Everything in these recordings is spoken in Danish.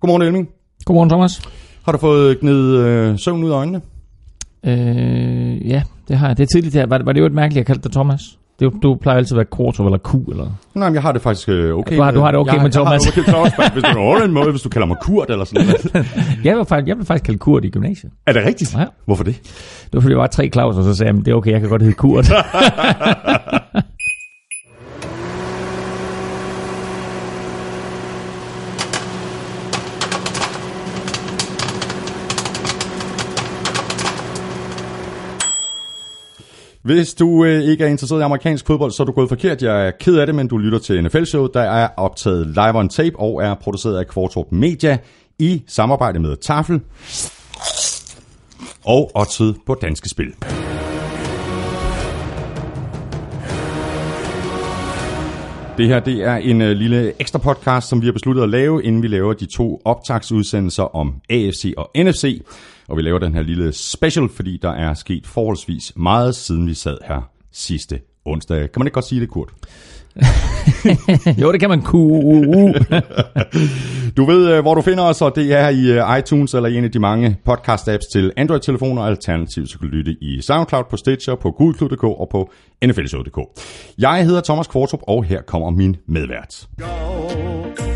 Godmorgen Elming. Godmorgen, Thomas. Har du fået gnid øh, søvn ud af øjnene? Øh, ja, det har jeg. Det er tidligt her. Var, var det jo et mærkeligt, jeg kaldte dig Thomas? Det, du plejer altid at være Kortrup eller Q, eller? Nej, men jeg har det faktisk øh, okay. Du har- du har det okay jeg, med Thomas. Jeg har det okay med Thomas, hvis du på en måde, hvis du kalder mig Kurt eller sådan noget. Jeg blev faktisk, jeg blev faktisk kaldt Kurt i gymnasiet. Er det rigtigt? Ja. Hvorfor det? Det var fordi, der var tre Claus, og så sagde jeg, det er okay, jeg kan godt hedde Kurt. Hvis du øh, ikke er interesseret i amerikansk fodbold, så er du gået forkert. Jeg er ked af det, men du lytter til NFL Show, der er optaget live on tape og er produceret af Kvartrup Media i samarbejde med Tafel og Odset på Danske Spil. Det her det er en øh, lille ekstra podcast, som vi har besluttet at lave, inden vi laver de to optagsudsendelser om AFC og NFC. Og vi laver den her lille special, fordi der er sket forholdsvis meget, siden vi sad her sidste onsdag. Kan man ikke godt sige det, Kurt? jo, det kan man Q. Du ved, øh, hvor du finder os, og det er i øh, iTunes eller i en af de mange podcast-apps til Android-telefoner. Alternativt så kan du lytte i SoundCloud, på Stitcher, på Gulklud.dk og på NFLshow.dk. Jeg hedder Thomas Kvartrup, og her kommer min medvært. Go,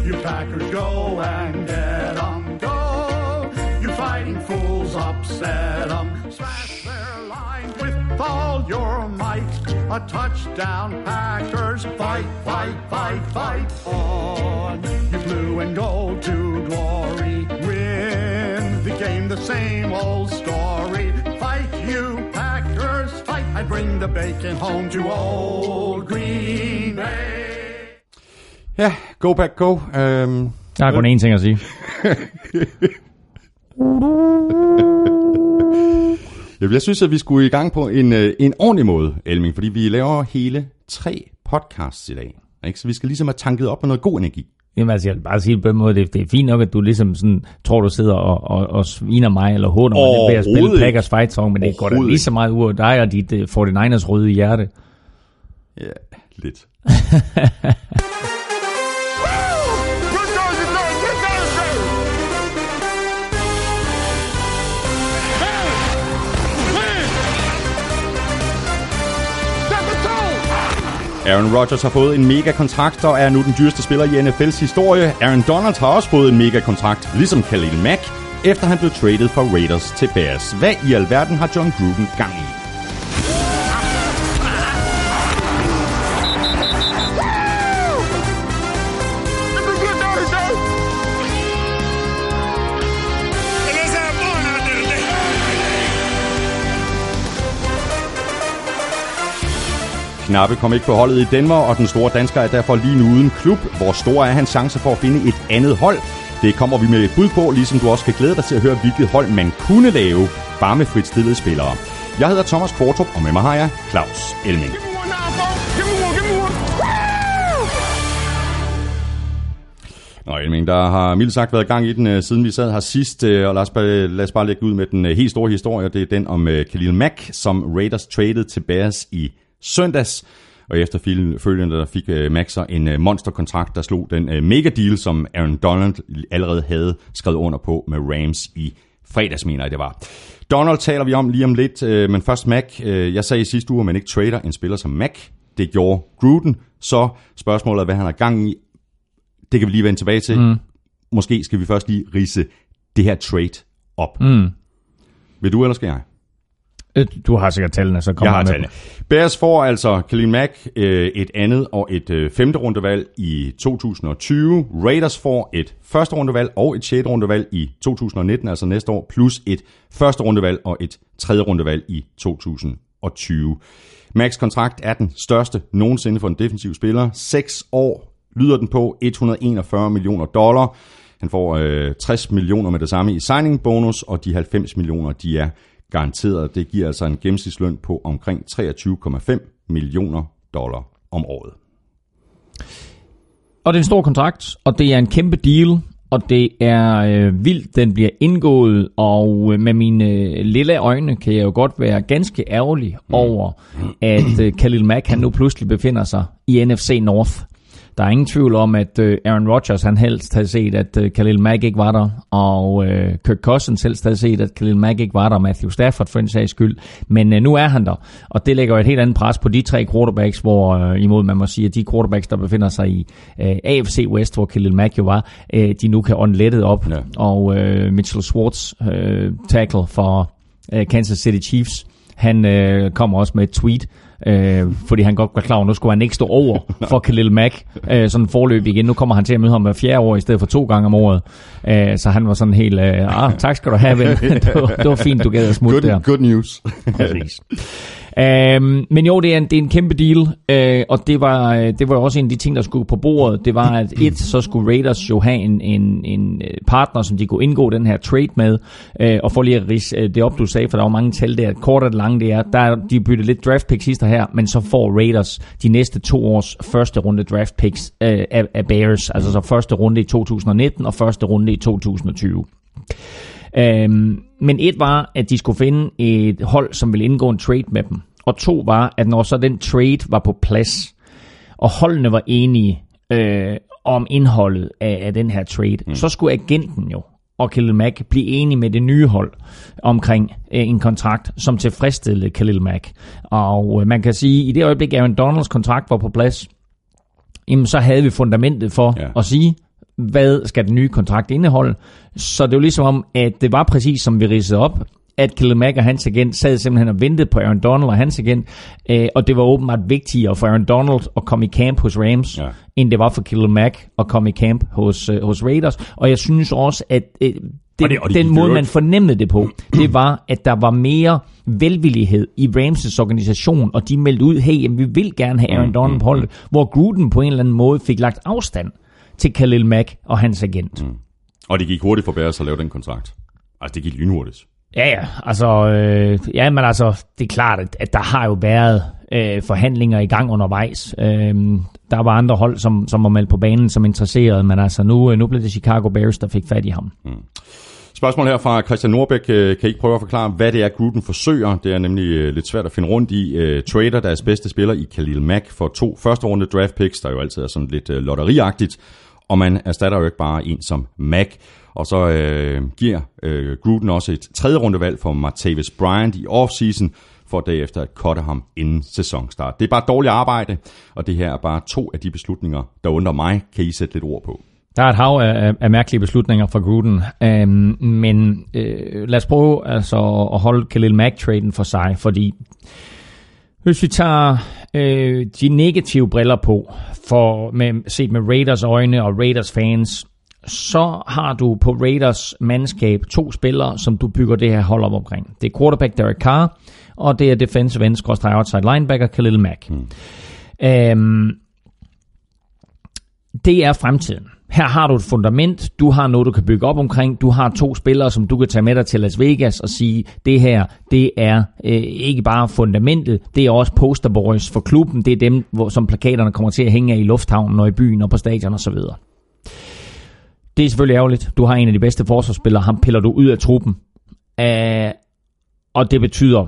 you Packers, go and get all your might. A touchdown, Packers. Fight, fight, fight, fight on. You blue and gold to glory. Win the game, the same old story. Fight, you Packers, fight. I bring the bacon home to old Green Bay. Ja, go back, go. Øhm, Jeg har kun én ting at sige. Jeg synes, at vi skulle i gang på en, øh, en ordentlig måde, Elming, fordi vi laver hele tre podcasts i dag. Ikke? Så vi skal ligesom have tanket op med noget god energi. Jamen altså, jeg vil bare sige på en måde, det, det er fint nok, at du ligesom sådan, tror, du sidder og, og, og sviner mig, eller håner mig ved at spille Packers Fight Song, men det går da lige så meget ud af dig og dit uh, 49ers røde hjerte. Ja, lidt. Aaron Rodgers har fået en mega kontrakt og er nu den dyreste spiller i NFL's historie. Aaron Donald har også fået en mega kontrakt, ligesom Khalil Mack, efter han blev traded fra Raiders til Bears. Hvad i alverden har John Gruden gang i? Knappe kom ikke på holdet i Denver, og den store dansker er derfor lige nu uden klub. Hvor stor er hans chance for at finde et andet hold? Det kommer vi med et bud på, ligesom du også kan glæde dig til at høre, hvilket hold man kunne lave, bare med fritstillede spillere. Jeg hedder Thomas Kvartrup, og med mig har jeg Claus Elming. Nå, Elming, der har mildt sagt været gang i den, øh, siden vi sad her sidst, øh, og lad os bare, lad os bare lægge ud med den øh, helt store historie. Det er den om Khalil Mack, som Raiders traded til Bears i søndags. Og efterfølgende der fik øh, Max så en øh, monsterkontrakt, der slog den øh, mega deal, som Aaron Donald allerede havde skrevet under på med Rams i fredags, mener jeg det var. Donald taler vi om lige om lidt, øh, men først Mac. Øh, jeg sagde i sidste uge, at man ikke trader en spiller som Mac. Det gjorde Gruden. Så spørgsmålet er, hvad han har gang i. Det kan vi lige vende tilbage til. Mm. Måske skal vi først lige rise det her trade op. Mm. Vil du, eller skal jeg? Øh, Du har sikkert tallene, så Jeg kommer har med tallene. Bears får altså Khalil Mack øh, et andet og et øh, femte rundevalg i 2020. Raiders får et første rundevalg og et sjette rundevalg i 2019, altså næste år, plus et første rundevalg og et tredje rundevalg i 2020. Max kontrakt er den største nogensinde for en defensiv spiller. 6 år lyder den på 141 millioner dollar. Han får øh, 60 millioner med det samme i signing bonus, og de 90 millioner, de er garanteret. Det giver altså en gennemsnitsløn på omkring 23,5 millioner dollar om året. Og det er en stor kontrakt, og det er en kæmpe deal, og det er øh, vildt, den bliver indgået, og øh, med mine øh, lille øjne kan jeg jo godt være ganske ærgerlig over, at øh, Khalil Mack han nu pludselig befinder sig i NFC North. Der er ingen tvivl om, at øh, Aaron Rodgers han helst havde set, at øh, Khalil Mack ikke var der, og øh, Kirk Cousins helst havde set, at Khalil Mack ikke var der, Matthew Stafford for en sags skyld. Men nu er han der, og det lægger jo et helt andet pres på de tre quarterbacks, hvor imod man må sige, at de quarterbacks, der befinder sig i AFC West, hvor Khalil Mack jo var, de nu kan ånde op. Ja. Og Mitchell Schwartz, tackle for Kansas City Chiefs, han øh, kommer også med et tweet, øh, fordi han godt var klar over, at nu skulle han ikke stå over for Khalil Mack, øh, sådan forløb igen. Nu kommer han til at møde ham hver fjerde år, i stedet for to gange om året. Øh, så han var sådan helt, øh, ah, tak skal du have, ven. det, var, det var fint, du gad at smutte good, der. Good news. Præcis. Øhm, men jo, det er, en, det er en kæmpe deal, øh, og det var, øh, det var også en af de ting, der skulle på bordet. Det var, at et, så skulle Raiders jo have en, en, en øh, partner, som de kunne indgå den her trade med. Øh, og for lige at rise øh, det op, du sagde, for der var mange tal der, kort og langt det er, der de byttede lidt draft picks sidste her, men så får Raiders de næste to års første runde draft picks øh, af, af Bears, altså så første runde i 2019 og første runde i 2020. Øhm, men et var, at de skulle finde et hold, som ville indgå en trade med dem. Og to var, at når så den trade var på plads, og holdene var enige øh, om indholdet af, af den her trade, mm. så skulle agenten jo og Khalil Mack blive enige med det nye hold omkring øh, en kontrakt, som tilfredsstillede Khalil Mack. Og øh, man kan sige, at i det øjeblik, Aaron Donalds kontrakt var på plads, jamen, så havde vi fundamentet for ja. at sige, hvad skal den nye kontrakt indeholde. Så det var ligesom om, at det var præcis som vi ridsede op, at Khalil Mack og hans agent sad simpelthen og ventede på Aaron Donald og hans agent, øh, og det var åbenbart vigtigere for Aaron Donald at komme i camp hos Rams, ja. end det var for Khalil Mack at komme i camp hos, øh, hos Raiders. Og jeg synes også, at øh, det, og det, og det den måde, man fornemmede det på, det var, at der var mere velvillighed i Rams' organisation, og de meldte ud, hey, jamen, vi vil gerne have Aaron mm, Donald på holdet, mm, hvor Gruden på en eller anden måde fik lagt afstand til Khalil Mack og hans agent. Mm. Og det gik hurtigt for Bears at lave den kontrakt. Altså, det gik lynhurtigt. Ja, ja. Altså, øh, ja, men altså, det er klart, at, at der har jo været øh, forhandlinger i gang undervejs. Øh, der var andre hold, som, som var meldt på banen, som interesserede, men altså, nu, øh, nu blev det Chicago Bears, der fik fat i ham. Mm. Spørgsmål her fra Christian Norbæk. Øh, kan I ikke prøve at forklare, hvad det er, Gruden forsøger? Det er nemlig øh, lidt svært at finde rundt i. Øh, trader, deres bedste spiller i Khalil Mack, for to første runde draft picks, der jo altid er sådan lidt lotteriagtigt. Og man erstatter jo ikke bare en som Mack. Og så øh, giver øh, Gruden også et tredje rundevalg for Martavis Bryant i offseason, for derefter at cutte ham inden sæsonstart. Det er bare dårligt arbejde, og det her er bare to af de beslutninger, der undrer mig. Kan I sætte lidt ord på? Der er et hav af, af mærkelige beslutninger fra Gruden, øhm, men øh, lad os prøve altså, at holde Khalil Mack-traden for sig, fordi hvis vi tager øh, de negative briller på, for med, set med Raiders øjne og Raiders fans, så har du på Raiders mandskab to spillere, som du bygger det her hold op omkring. Det er quarterback Derek Carr, og det er defensive end, outside linebacker Khalil Mack. Mm. Øhm, det er fremtiden. Her har du et fundament, du har noget, du kan bygge op omkring, du har to spillere, som du kan tage med dig til Las Vegas og sige, det her, det er øh, ikke bare fundamentet, det er også posterboys for klubben, det er dem, hvor, som plakaterne kommer til at hænge af i lufthavnen og i byen og på stadion osv. Det er selvfølgelig ærgerligt. Du har en af de bedste forsvarsspillere, ham piller du ud af truppen. Æh, og det betyder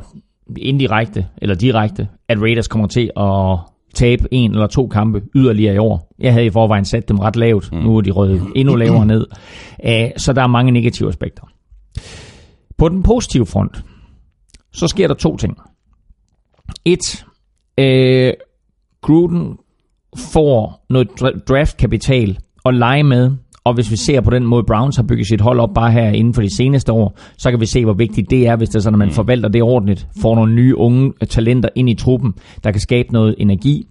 indirekte eller direkte, at Raiders kommer til at tabe en eller to kampe yderligere i år. Jeg havde i forvejen sat dem ret lavt. Mm. Nu er de røget endnu lavere ned. Uh, så der er mange negative aspekter. På den positive front, så sker der to ting. Et, uh, Gruden får noget draftkapital at lege med, og hvis vi ser på den måde, Browns har bygget sit hold op bare her inden for de seneste år, så kan vi se, hvor vigtigt det er, hvis det er sådan, at man mm. forvalter det ordentligt, får nogle nye unge talenter ind i truppen, der kan skabe noget energi.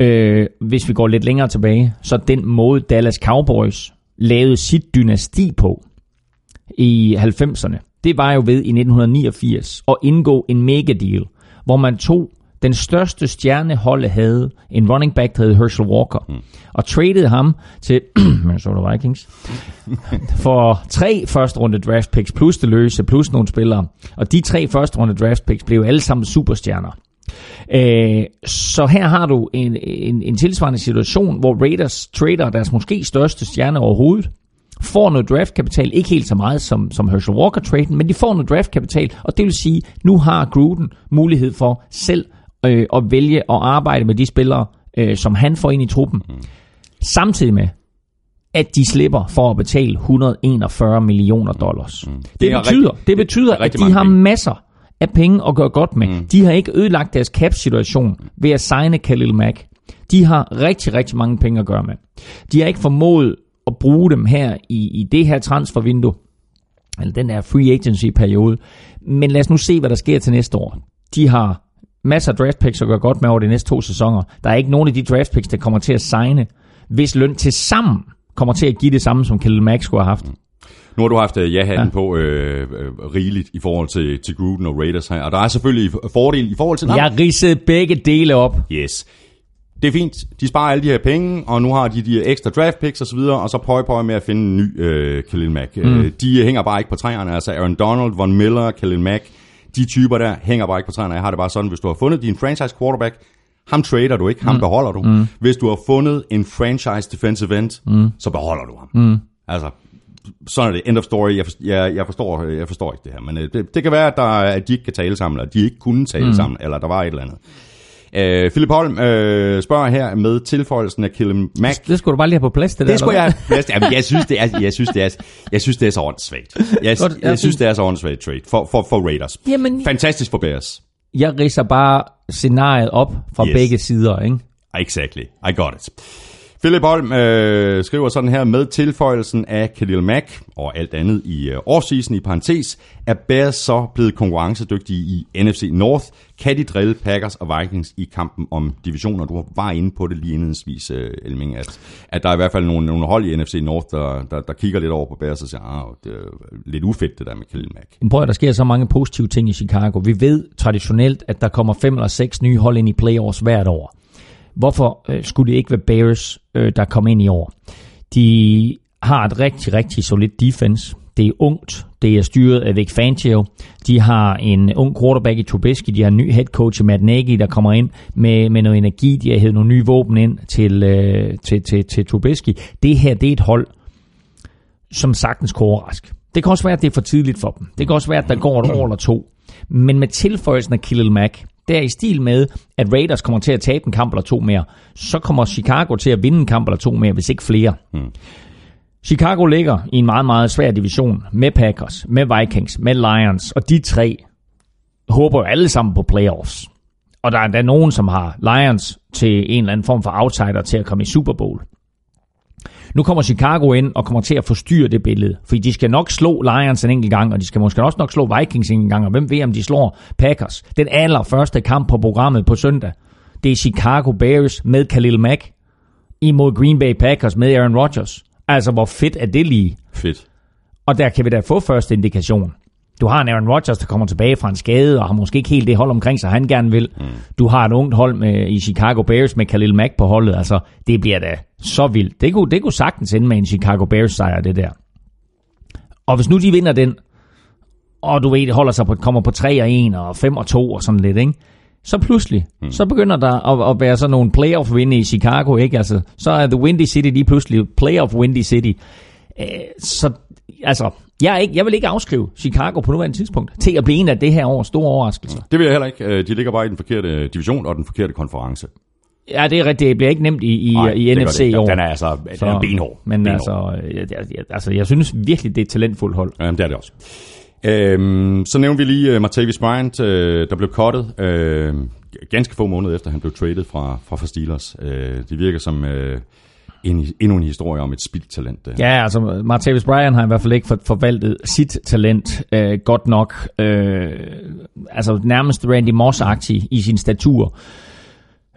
Øh, hvis vi går lidt længere tilbage, så den måde Dallas Cowboys lavede sit dynasti på i 90'erne, det var jo ved i 1989 at indgå en mega deal, hvor man tog den største stjerne holdet havde, en running back, der hed Herschel Walker, mm. og traded ham til Minnesota Vikings for tre første runde draft picks, plus det løse, plus nogle spillere. Og de tre første runde draft picks blev alle sammen superstjerner. Øh, så her har du en, en, en tilsvarende situation, hvor Raiders trader deres måske største stjerne overhovedet, får noget draftkapital, ikke helt så meget som, som Herschel Walker traden, men de får noget draftkapital, og det vil sige, nu har Gruden mulighed for selv øh, at vælge at arbejde med de spillere, øh, som han får ind i truppen. Mm. Samtidig med, at de slipper for at betale 141 millioner dollars. Mm. Det, Det er betyder, rigtig- det betyder det at de har penge. masser af penge at gøre godt med. Mm. De har ikke ødelagt deres cap-situation ved at signe Khalil Mack. De har rigtig, rigtig mange penge at gøre med. De har ikke formået at bruge dem her i, i det her transfervindue, eller den her free agency-periode. Men lad os nu se, hvad der sker til næste år. De har masser af draft picks at gøre godt med over de næste to sæsoner. Der er ikke nogen af de draft picks, der kommer til at signe, hvis løn til sammen kommer til at give det samme, som Khalil Mack skulle have haft. Nu har du haft øh, ja-hatten ja. på øh, øh, rigeligt i forhold til, til Gruden og Raiders her, og der er selvfølgelig fordel i forhold til Jeg ridsede begge dele op. Yes. Det er fint. De sparer alle de her penge, og nu har de de ekstra draft picks osv., og, og så prøver prøver med at finde en ny øh, Khalil Mack. Mm. Øh, de hænger bare ikke på træerne. Altså Aaron Donald, Von Miller, Khalil Mack, de typer der hænger bare ikke på træerne. Jeg har det bare sådan, hvis du har fundet din franchise quarterback, ham trader du ikke, ham mm. beholder du. Mm. Hvis du har fundet en franchise defensive end, mm. så beholder du ham. Mm. Altså, sådan er det. End of story. Jeg, forstår, jeg, jeg, forstår, jeg forstår ikke det her. Men øh, det, det kan være, at, der, at de ikke kan tale sammen, eller de ikke kunne tale mm. sammen, eller der var et eller andet. Øh, Philip Holm øh, spørger her med tilføjelsen af Khalil Mack. Det skulle du bare lige have på plads, det, der. Det skulle eller jeg plads. Jamen, jeg synes, det er, jeg synes, det er, jeg synes, det er så åndssvagt. Jeg, Godt, ja, jeg synes, det er så åndssvagt trade for, for, for Raiders. Jamen- Fantastisk for Bears. Jeg ridser bare scenariet op fra yes. begge sider, ikke? Exactly. I got it. Philip Holm øh, skriver sådan her, med tilføjelsen af Khalil Mack og alt andet i øh, offseason i parentes, er Bears så blevet konkurrencedygtige i NFC North? Kan de drille Packers og Vikings i kampen om divisioner? Du var inde på det lige indledningsvis, øh, Elming, at, at der er i hvert fald nogle, nogle hold i NFC North, der, der, der kigger lidt over på Bears og siger, ah, det er lidt ufedt det der med Khalil Mack. Men prøv at der sker så mange positive ting i Chicago. Vi ved traditionelt, at der kommer fem eller seks nye hold ind i playoffs hvert år. Hvorfor øh, skulle det ikke være Bears, øh, der kommer ind i år? De har et rigtig, rigtig solidt defense. Det er ungt. Det er styret af Vic Fangio. De har en ung quarterback i Trubisky. De har en ny head coach i Matt Nagy, der kommer ind med, med noget energi. De har hævet nogle nye våben ind til, øh, til, til, til Trubisky. Det her, det er et hold, som sagtens kan overraske. Det kan også være, at det er for tidligt for dem. Det kan også være, at der går et år eller to. Men med tilføjelsen af Khalil Mack, der er i stil med, at Raiders kommer til at tabe en kamp eller to mere, så kommer Chicago til at vinde en kamp eller to mere, hvis ikke flere. Mm. Chicago ligger i en meget, meget svær division med Packers, med Vikings, med Lions, og de tre håber jo alle sammen på playoffs. Og der er der nogen, som har Lions til en eller anden form for outsider til at komme i Super Bowl. Nu kommer Chicago ind og kommer til at forstyrre det billede. Fordi de skal nok slå Lions en enkelt gang, og de skal måske også nok slå Vikings en enkelt gang, og hvem ved, om de slår Packers. Den allerførste kamp på programmet på søndag, det er Chicago Bears med Khalil Mack imod Green Bay Packers med Aaron Rodgers. Altså, hvor fedt er det lige? Fedt. Og der kan vi da få første indikation. Du har en Aaron Rodgers, der kommer tilbage fra en skade, og har måske ikke helt det hold omkring sig, han gerne vil. Mm. Du har et ungt hold med, i Chicago Bears med Khalil Mack på holdet. Altså, det bliver da så vildt. Det kunne, det kunne sagtens ende med en Chicago Bears sejr, det der. Og hvis nu de vinder den, og du ved, holder sig på, kommer på 3 og 1 og 5 og 2 og sådan lidt, ikke? Så pludselig, mm. så begynder der at, at være sådan nogle playoff vinde i Chicago, ikke? Altså, så er The Windy City lige pludselig playoff Windy City. Øh, så altså, jeg, er ikke, jeg vil ikke afskrive Chicago på nuværende tidspunkt til at blive en af det her års store overraskelser. Det vil jeg heller ikke. Øh, De ligger bare i den forkerte division og den forkerte konference. Ja, det er rigtigt. Det bliver ikke nemt i, i, Nej, i NFC i år. Den er altså den er benhård. Men benhård. altså jeg, jeg, altså, jeg synes virkelig, det er et talentfuldt hold. Jamen, det er det også. Øhm, så nævnte vi lige uh, Martavis Bryant, uh, der blev cuttet uh, ganske få måneder efter, han blev traded fra, fra, fra Steelers. Uh, det virker som uh, en, endnu en historie om et spildt talent. Ja, altså Martavis Bryan har i hvert fald ikke forvaltet sit talent øh, godt nok. Øh, altså nærmest Randy Moss-agtig i sin statur.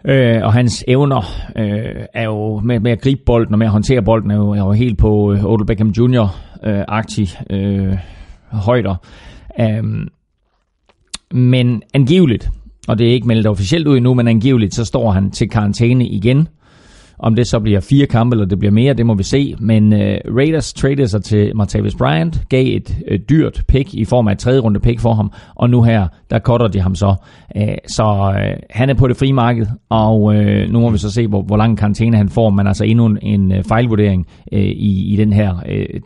Øh, og hans evner øh, er jo med, med at gribe bolden og med at håndtere bolden er jo, er jo helt på øh, Odell Beckham Jr.-agtig øh, øh, højder. Øh, men angiveligt, og det er ikke meldt officielt ud endnu, men angiveligt, så står han til karantæne igen. Om det så bliver fire kampe, eller det bliver mere, det må vi se. Men øh, Raiders traded sig til Martavis Bryant, gav et øh, dyrt pick i form af et tredje runde pick for ham, og nu her, der cutter de ham så. Æh, så øh, han er på det frie marked, og øh, nu må vi så se, hvor, hvor lang karantæne han får, men altså endnu en, en øh, fejlvurdering øh, i, i den her øh,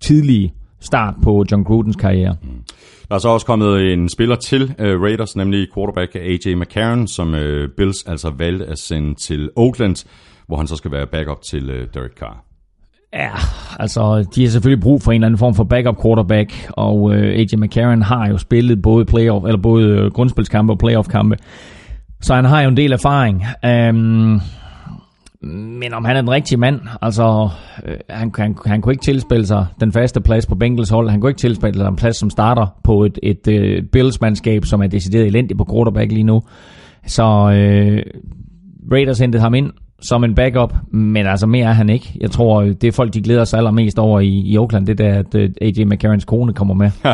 tidlige start på John Grudens karriere. Mm. Der er så også kommet en spiller til uh, Raiders, nemlig quarterback AJ McCarron, som uh, Bills altså valgte at sende til Oakland, hvor han så skal være backup til øh, Derek Carr. Ja, altså de har selvfølgelig brug for en eller anden form for backup quarterback, og øh, AJ McCarron har jo spillet både playoff eller både øh, grundspilskampe og playoff kampe, så han har jo en del erfaring. Um, men om han er den rigtige mand, altså øh, han, han, han kunne ikke tilspille sig den faste plads på Bengals hold, han kunne ikke tilspille sig en plads som starter på et, et øh, Bills-mandskab, som er decideret elendigt på quarterback lige nu. Så øh, Raiders hentede ham ind, som en backup, men altså mere er han ikke. Jeg tror, det er folk, de glæder sig allermest over i, i Oakland, det der, at uh, AJ McCarrons kone kommer med.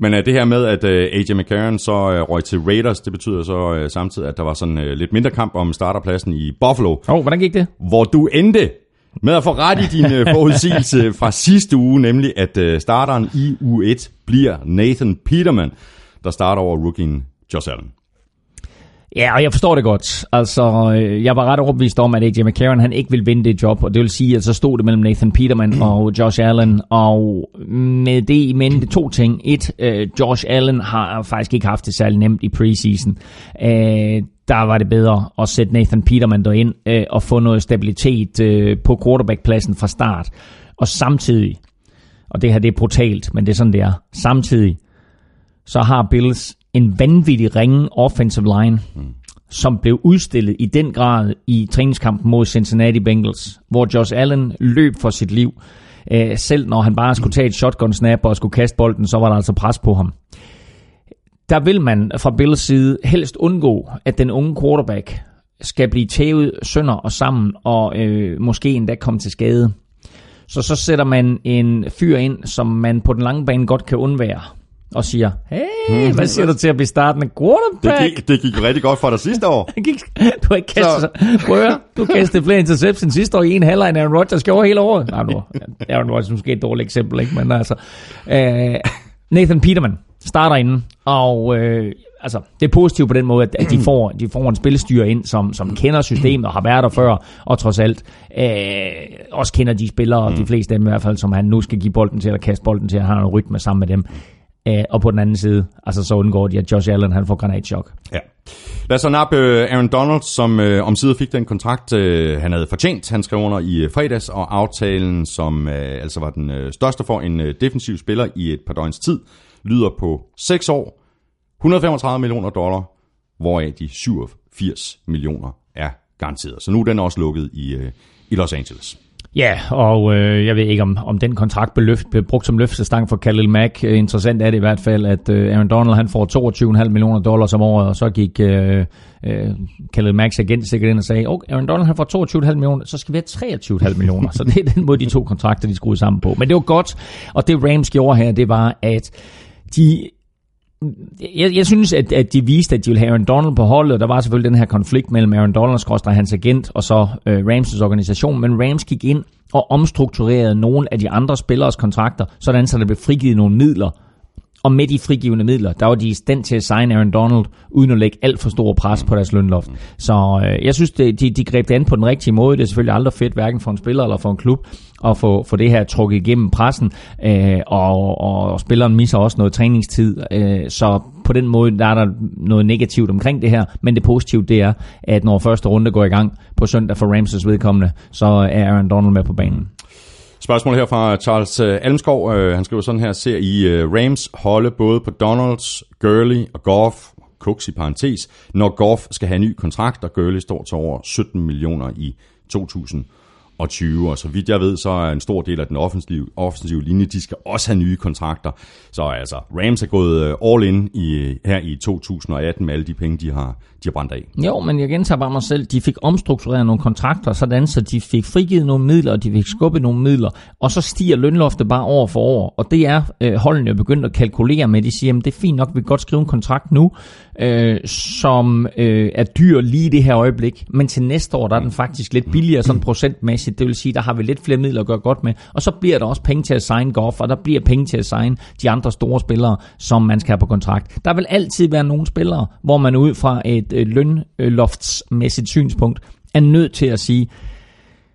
Men uh, det her med, at uh, AJ McCarron så røg til Raiders, det betyder så samtidig, at der var sådan lidt mindre kamp om starterpladsen i Buffalo. Åh, oh, hvordan gik det? Hvor du endte med at få ret i din forudsigelse fra sidste uge, nemlig at starteren i U1 bliver Nathan Peterman, der starter over rookien Josh Allen. Ja, og jeg forstår det godt. Altså, øh, jeg var ret overbevist om, at AJ McCarron han ikke ville vinde det job, og det vil sige, at så stod det mellem Nathan Peterman og Josh Allen, og med det i mente to ting. Et, uh, Josh Allen har faktisk ikke haft det særlig nemt i preseason. Uh, der var det bedre at sætte Nathan Peterman derind uh, og få noget stabilitet uh, på quarterbackpladsen fra start. Og samtidig, og det her det er brutalt, men det er sådan det er, samtidig så har Bills en vanvittig ringe offensive line, mm. som blev udstillet i den grad i træningskampen mod Cincinnati Bengals, hvor Josh Allen løb for sit liv. Uh, selv når han bare skulle tage et shotgun snap og skulle kaste bolden, så var der altså pres på ham. Der vil man fra Bills side helst undgå, at den unge quarterback skal blive tævet sønder og sammen og øh, måske endda komme til skade. Så så sætter man en fyr ind, som man på den lange bane godt kan undvære og siger, hey, hvad siger du til at blive startende quarterback? Det gik, det gik rigtig godt for dig sidste år. du har ikke kastet, prøv at høre, du kastede flere interceptions sidste år i en halvleg, end Aaron Rodgers gjorde hele året. Nej, nu, Aaron Rodgers er måske et dårligt eksempel, ikke? men altså, uh, Nathan Peterman starter inden, og uh, altså, det er positivt på den måde, at, de får, de får en spillestyr ind, som, som kender systemet og har været der før, og trods alt øh, også kender de spillere, mm. de fleste af dem i hvert fald, som han nu skal give bolden til, eller kaste bolden til, han har en rytme sammen med dem. Øh, og på den anden side, altså så undgår de, at Josh Allen han får granatchok. Ja. Lad os så nappe øh, Aaron Donald, som øh, omsider fik den kontrakt, øh, han havde fortjent. Han skrev under i øh, fredags, og aftalen, som øh, altså var den øh, største for en øh, defensiv spiller i et par døgns tid, lyder på 6 år, 135 millioner dollar, hvoraf de 87 millioner er garanteret. Så nu er den også lukket i, øh, i Los Angeles. Ja, og øh, jeg ved ikke, om, om den kontrakt blev, løft, blev brugt som løftestang for Khalil Mack. Øh, interessant er det i hvert fald, at øh, Aaron Donald han får 22,5 millioner dollars om året, og så gik øh, øh, Khalil Macks agent sikkert ind og sagde, okay, Aaron Donald han får 22,5 millioner, så skal vi have 23,5 millioner. så det er den måde, de to kontrakter, de skruede sammen på. Men det var godt, og det Rams gjorde her, det var, at de jeg, jeg synes, at, at de viste, at de ville have Aaron Donald på holdet, der var selvfølgelig den her konflikt mellem Aaron Donalds og hans agent, og så øh, Rams' organisation, men Rams gik ind og omstrukturerede nogle af de andre spillers kontrakter, sådan så der blev frigivet nogle midler, og med de frigivende midler, der var de i stand til at signe Aaron Donald, uden at lægge alt for stor pres på deres lønloft. Så øh, jeg synes, det, de, de greb det an på den rigtige måde. Det er selvfølgelig aldrig fedt, hverken for en spiller eller for en klub, at få, få det her trukket igennem pressen, øh, og, og spilleren misser også noget træningstid. Øh, så på den måde, der er der noget negativt omkring det her, men det positive, det er, at når første runde går i gang på søndag for Ramses vedkommende, så er Aaron Donald med på banen. Spørgsmål her fra Charles øh, Almskov. Øh, han skriver sådan her, ser I øh, Rams holde både på Donalds, Gurley og Goff, Cooks i parentes, når Goff skal have en ny kontrakt, og Gurley står til over 17 millioner i 2020. og 20. Og så vidt jeg ved, så er en stor del af den offensive, offensive linje, de skal også have nye kontrakter. Så altså, Rams er gået all in i, her i 2018 med alle de penge, de har, de har brændt af. Jo, men jeg gentager bare mig selv. De fik omstruktureret nogle kontrakter, sådan så de fik frigivet nogle midler, og de fik skubbet nogle midler, og så stiger lønloftet bare år for år. Og det er øh, holdene jo begyndt at kalkulere med. De siger, at det er fint nok, vi kan godt skrive en kontrakt nu, øh, som øh, er dyr lige i det her øjeblik, men til næste år, der er den faktisk lidt billigere sådan procentmæssigt. Det vil sige, der har vi lidt flere midler at gøre godt med, og så bliver der også penge til at signe Goff, og der bliver penge til at signe de andre store spillere, som man skal have på kontrakt. Der vil altid være nogle spillere, hvor man ud fra et øh, lønloftsmæssigt synspunkt er nødt til at sige,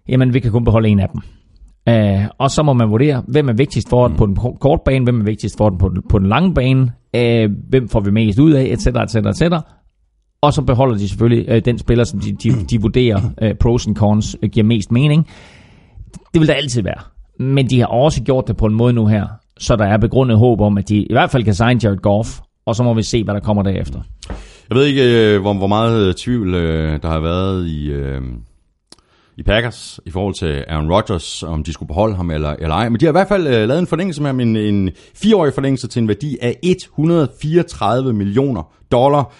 jamen vi kan kun beholde en af dem. Øh, og så må man vurdere, hvem er vigtigst for den på den korte bane, hvem er vigtigst for den på den, på den lange bane, øh, hvem får vi mest ud af, etc., etc., etc. og så beholder de selvfølgelig øh, den spiller, som de, de, de vurderer øh, pros and cons øh, giver mest mening. Det vil der altid være. Men de har også gjort det på en måde nu her, så der er begrundet håb om, at de i hvert fald kan signe Jared Goff, og så må vi se, hvad der kommer derefter. Jeg ved ikke, øh, hvor, hvor meget øh, tvivl øh, der har været i, øh, i Packers i forhold til Aaron Rodgers, om de skulle beholde ham eller, eller ej. Men de har i hvert fald øh, lavet en forlængelse med ham, en, en fireårig forlængelse til en værdi af 134 millioner dollar.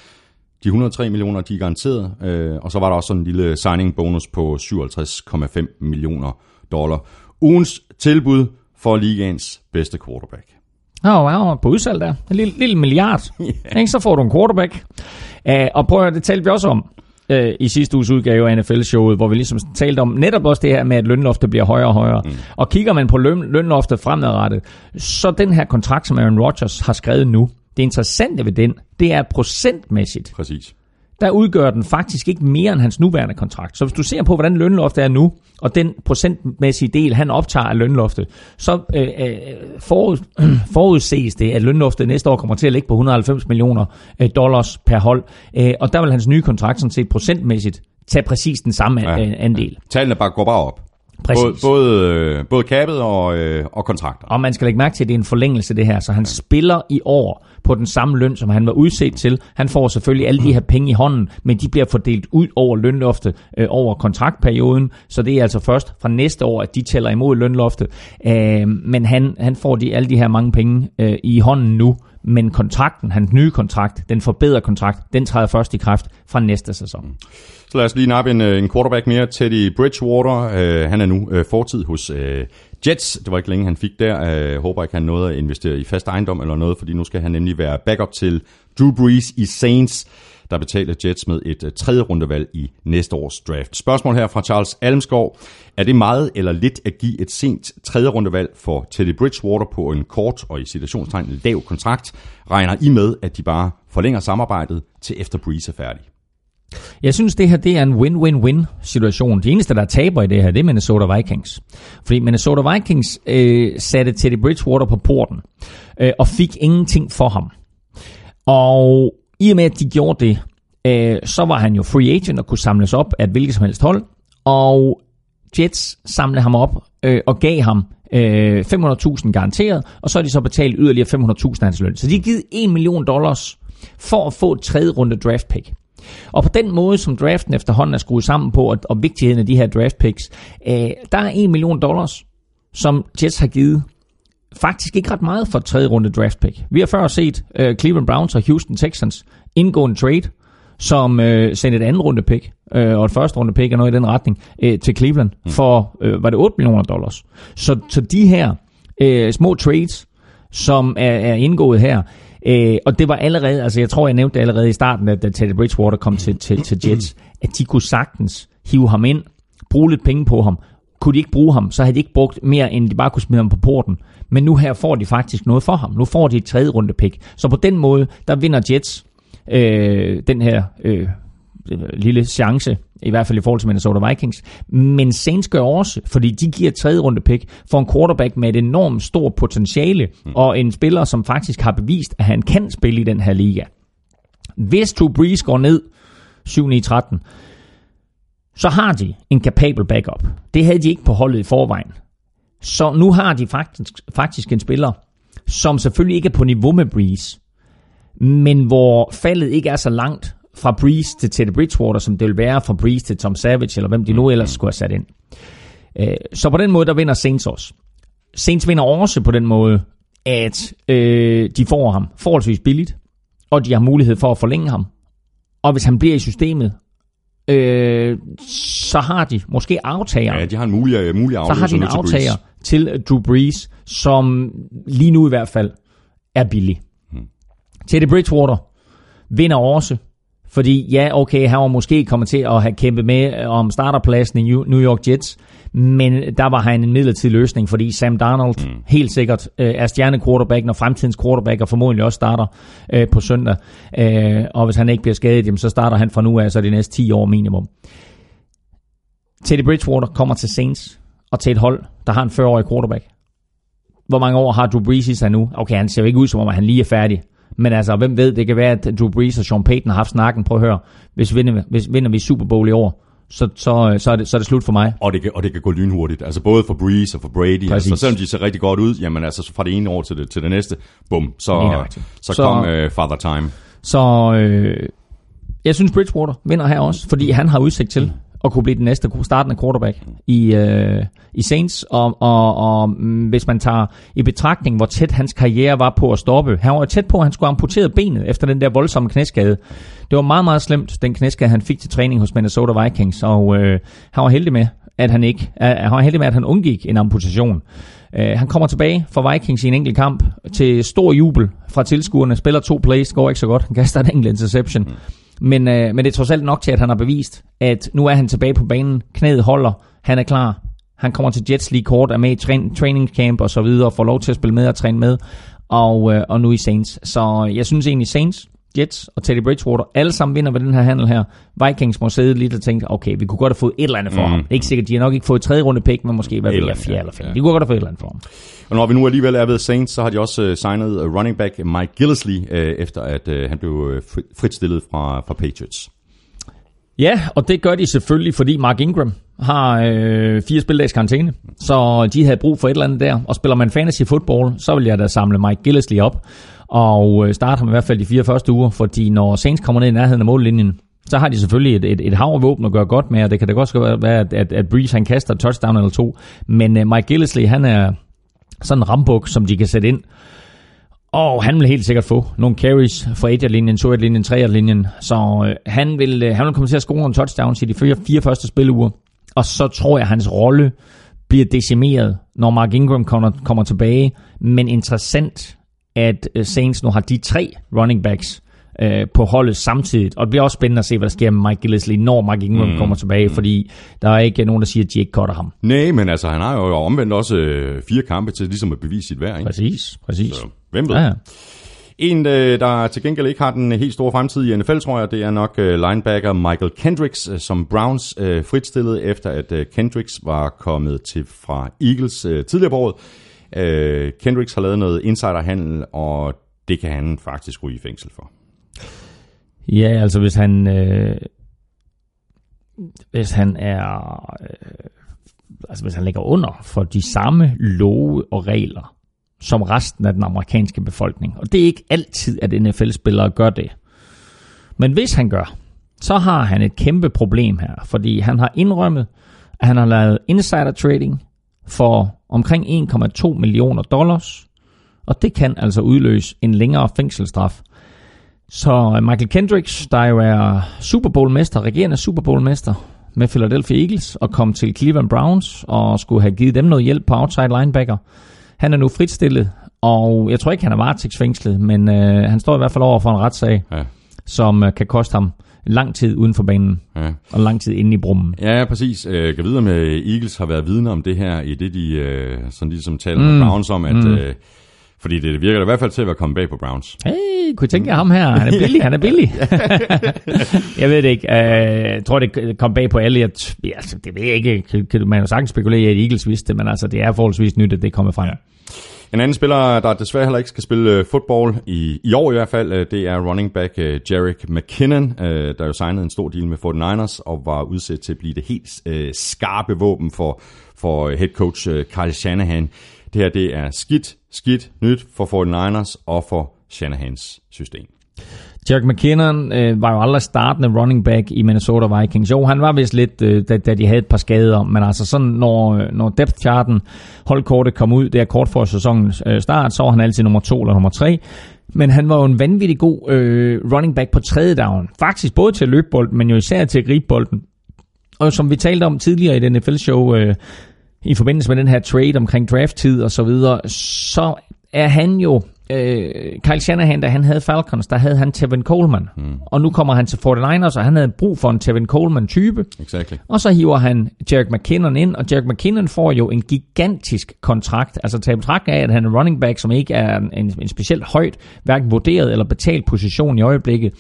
De 103 millioner, de er garanteret. Øh, og så var der også sådan en lille signing bonus på 57,5 millioner dollar. Ugens tilbud for ligaens bedste quarterback. Åh, oh, wow, på udsalg der. En lille, lille milliard. Yeah. Så får du en quarterback. Uh, og prøv at det talte vi også om uh, i sidste uges udgave af NFL-showet, hvor vi ligesom talte om netop også det her med, at lønloftet bliver højere og højere. Mm. Og kigger man på løn, lønloftet fremadrettet, så den her kontrakt, som Aaron Rodgers har skrevet nu, det interessante ved den, det er procentmæssigt. Præcis der udgør den faktisk ikke mere end hans nuværende kontrakt. Så hvis du ser på, hvordan lønloftet er nu, og den procentmæssige del, han optager af lønloftet, så øh, øh forud, forudses det, at lønloftet næste år kommer til at ligge på 190 millioner øh, dollars per hold. Øh, og der vil hans nye kontrakt sådan set procentmæssigt tage præcis den samme ja. Andel. Tallene bare går bare op. Præcis. Både, både, øh, både kabet og, øh, og kontrakter. Og man skal lægge mærke til, at det er en forlængelse det her, så han ja. spiller i år på den samme løn, som han var udset til. Han får selvfølgelig alle de her penge i hånden, men de bliver fordelt ud over lønloftet øh, over kontraktperioden, så det er altså først fra næste år, at de tæller imod lønloftet. Øh, men han, han får de, alle de her mange penge øh, i hånden nu, men kontrakten, hans nye kontrakt, den forbedrede kontrakt, den træder først i kraft fra næste sæson. Så lad os lige nappe en, øh, en quarterback mere. Teddy Bridgewater, øh, han er nu øh, fortid hos øh, Jets. Det var ikke længe, han fik der. Jeg øh, håber ikke, han nåede at investere i fast ejendom eller noget, fordi nu skal han nemlig være backup til Drew Brees i Saints der betaler Jets med et uh, tredje rundevalg i næste års draft. Spørgsmål her fra Charles Almskov. Er det meget eller lidt at give et sent tredje rundevalg for Teddy Bridgewater på en kort og i situationstegn lav kontrakt? Regner I med, at de bare forlænger samarbejdet til efter Breeze er færdig? Jeg synes, det her det er en win-win-win situation. De eneste, der taber i det her, det er Minnesota Vikings. Fordi Minnesota Vikings øh, satte Teddy Bridgewater på porten øh, og fik ingenting for ham. Og i og med, at de gjorde det, øh, så var han jo free agent og kunne samles op af et hvilket som helst hold. Og Jets samlede ham op øh, og gav ham øh, 500.000 garanteret, og så har de så betalt yderligere 500.000 af hans løn. Så de har givet 1 million dollars for at få et tredje runde draft pick. Og på den måde, som draften efterhånden er skruet sammen på, og, og vigtigheden af de her draft picks, øh, der er 1 million dollars, som Jets har givet faktisk ikke ret meget for et tredje runde draft pick. Vi har før set uh, Cleveland Browns og Houston Texans indgå en trade, som uh, sendte et andet runde pick, uh, og et første runde pick og noget i den retning, uh, til Cleveland mm. for, uh, var det 8 millioner dollars. Så, så de her uh, små trades, som er, er indgået her, Øh, og det var allerede, altså jeg tror jeg nævnte det allerede i starten, at da Teddy Bridgewater kom til, til, til Jets, at de kunne sagtens hive ham ind, bruge lidt penge på ham, kunne de ikke bruge ham, så havde de ikke brugt mere, end de bare kunne smide ham på porten. Men nu her får de faktisk noget for ham. Nu får de et tredje runde pick. Så på den måde, der vinder Jets øh, den her øh, lille chance, i hvert fald i forhold til Minnesota Vikings. Men Saints gør også, fordi de giver tredje runde pick for en quarterback med et enormt stort potentiale, mm. og en spiller, som faktisk har bevist, at han kan spille i den her liga. Hvis Drew Brees går ned 7-9-13, så har de en capable backup. Det havde de ikke på holdet i forvejen. Så nu har de faktisk, faktisk en spiller, som selvfølgelig ikke er på niveau med Breeze, men hvor faldet ikke er så langt fra Breeze til Teddy Bridgewater, som det vil være fra Breeze til Tom Savage, eller hvem de nu ellers skulle have sat ind. Øh, så på den måde, der vinder Saints også. Saints vinder også på den måde, at øh, de får ham forholdsvis billigt, og de har mulighed for at forlænge ham. Og hvis han bliver i systemet, øh, så har de måske aftager. Ja, de har en mulig, mulig aftager. Så har de en aftager til Drew Brees, som lige nu i hvert fald er billig. Hmm. Teddy Bridgewater vinder også, fordi ja, okay, han var måske kommet til at have kæmpet med om starterpladsen i New York Jets, men der var han en midlertidig løsning, fordi Sam Darnold mm. helt sikkert øh, er stjerne quarterback, når fremtidens quarterback, og formodentlig også starter øh, på søndag. Øh, og hvis han ikke bliver skadet, jamen, så starter han fra nu af, så de næste 10 år minimum. Teddy Bridgewater kommer til Saints og til et hold, der har en 40-årig quarterback. Hvor mange år har Drew Brees i sig nu? Okay, han ser jo ikke ud som om, han lige er færdig. Men altså, hvem ved, det kan være, at Drew Brees og Sean Payton har haft snakken. Prøv at høre, hvis vinder, hvis vinder vi Super Bowl i år, så, så, så, er det, så er det slut for mig. Og det, kan, og det kan gå lynhurtigt. Altså både for Breeze og for Brady. Præcis. Altså, selvom de ser rigtig godt ud, jamen altså fra det ene år til det, til det næste, bum, så, så, Så- kom uh, Father Time. Så øh, jeg synes, Bridgewater vinder her også, fordi han har udsigt til og kunne blive den næste startende quarterback i, øh, i Saints. Og, og, og mm, hvis man tager i betragtning, hvor tæt hans karriere var på at stoppe. Han var tæt på, at han skulle amputere benet efter den der voldsomme knæskade. Det var meget, meget slemt, den knæskade, han fik til træning hos Minnesota Vikings. Og øh, han var heldig med, at han ikke, øh, han var heldig med, at han undgik en amputation. Øh, han kommer tilbage fra Vikings i en enkelt kamp til stor jubel fra tilskuerne. Spiller to plays, går ikke så godt. Han kaster en enkelt interception. Mm. Men, øh, men det er trods alt nok til, at han har bevist, at nu er han tilbage på banen. Knæet holder. Han er klar. Han kommer til Jets lige kort, er med i train, training camp og så videre, og får lov til at spille med og træne med. Og, øh, og nu i Saints. Så jeg synes egentlig Saints, Jets og Teddy Bridgewater, alle sammen vinder ved den her handel her. Vikings må sidde lidt og tænke, okay, vi kunne godt have fået et eller andet for mm. ham. Ikke sikkert, de har nok ikke fået et tredje runde pick, men måske hvad ved jeg, fjerde eller femte. ja. De kunne godt have fået et eller andet for ham. Og når vi nu alligevel er ved Saints, så har de også uh, signet uh, running back Mike Gillisley, uh, efter at uh, han blev uh, fri- fritstillet fra, fra Patriots. Ja, og det gør de selvfølgelig, fordi Mark Ingram har øh, fire spildags karantæne, så de havde brug for et eller andet der. Og spiller man fantasy football, så vil jeg da samle Mike Gillesley op og øh, starte ham i hvert fald de fire første uger, fordi når Saints kommer ned i nærheden af mållinjen, så har de selvfølgelig et, et, et hav af våben at gøre godt med, og det kan da godt være, at, at, at Breeze han kaster et touchdown eller to. Men øh, Mike Gillisley, han er sådan en rambuk, som de kan sætte ind. Og han vil helt sikkert få nogle carries fra 1-linjen, 2-linjen, 3-linjen. Så øh, han, vil, øh, han vil komme til at score nogle touchdowns i de fire, fire første spiluger. Og så tror jeg, at hans rolle bliver decimeret, når Mark Ingram kommer, kommer tilbage. Men interessant, at øh, Saints nu har de tre running backs øh, på holdet samtidig. Og det bliver også spændende at se, hvad der sker med Mike Gillisley, når Mark Ingram mm. kommer tilbage. Fordi der er ikke nogen, der siger, at de ikke cutter ham. Nej, men altså, han har jo omvendt også øh, fire kampe til ligesom at bevise sit værd. Ikke? Præcis, præcis. Så, hvem ved? Ja, ja. En, øh, der til gengæld ikke har den helt store fremtid i NFL, tror jeg, det er nok øh, linebacker Michael Kendricks, øh, som Browns fritstillede, efter at Kendricks var kommet til fra Eagles tidligere på året. Kendricks har lavet noget insiderhandel, og det kan han faktisk ryge i fængsel for. Ja, altså hvis han øh, hvis han er øh, altså hvis han ligger under for de samme love og regler som resten af den amerikanske befolkning. Og det er ikke altid, at NFL-spillere gør det. Men hvis han gør, så har han et kæmpe problem her, fordi han har indrømmet, at han har lavet insider trading for omkring 1,2 millioner dollars, og det kan altså udløse en længere fængselsstraf. Så øh, Michael Kendricks, der jo er Super Bowl-mester, regerende Super Bowl-mester med Philadelphia Eagles, og kom til Cleveland Browns og skulle have givet dem noget hjælp på outside linebacker. Han er nu fritstillet, og jeg tror ikke, han er varetægtsfængslet, men øh, han står i hvert fald over for en retssag, Ja, som øh, kan koste ham lang tid uden for banen, ja. og lang tid inde i brummen. Ja, præcis. Jeg kan vide, med Eagles har været vidne om det her, i det de øh, sådan ligesom taler med Browns om, at... Mm. Øh, fordi det virker i hvert fald til at være kommet bag på Browns. Hey, kunne I tænke ham her? Han er billig, han er billig. jeg ved det ikke. Uh, jeg tror, det kom bag på alle. Jeg, t- ja, altså, det ved jeg ikke. Kan, kan man jo sagtens spekulere i, at Eagles vidste det, men altså, det er forholdsvis nyt, at det kommer frem. Ja. En anden spiller, der desværre heller ikke skal spille øh, fodbold, i, i år i hvert fald, øh, det er running back øh, Jarek McKinnon, øh, der jo signede en stor deal med 49ers og var udsat til at blive det helt øh, skarpe våben for, for øh, head coach øh, Kyle Shanahan. Det her det er skidt, skidt nyt for 49ers og for Shanahans system. Jack McKinnon øh, var jo aldrig startende running back i Minnesota Vikings. Jo, han var vist lidt, øh, da, da de havde et par skader, men altså sådan, når, øh, når depth charten, holdkortet kom ud, det er kort for sæsonens øh, start, så var han altid nummer to eller nummer tre. Men han var jo en vanvittig god øh, running back på tredje down. Faktisk både til at løbe bolden, men jo især til at gribe bolden. Og som vi talte om tidligere i den NFL-show, øh, i forbindelse med den her trade omkring drafttid og så videre, så er han jo, øh, Kyle Shanahan, da han havde Falcons, der havde han Tevin Coleman. Mm. Og nu kommer han til 49ers, og han havde brug for en Tevin Coleman-type. Exactly. Og så hiver han Jarek McKinnon ind, og Jarek McKinnon får jo en gigantisk kontrakt. Altså taget betragtning af, at han er running back, som ikke er en, en specielt højt, hverken vurderet eller betalt position i øjeblikket.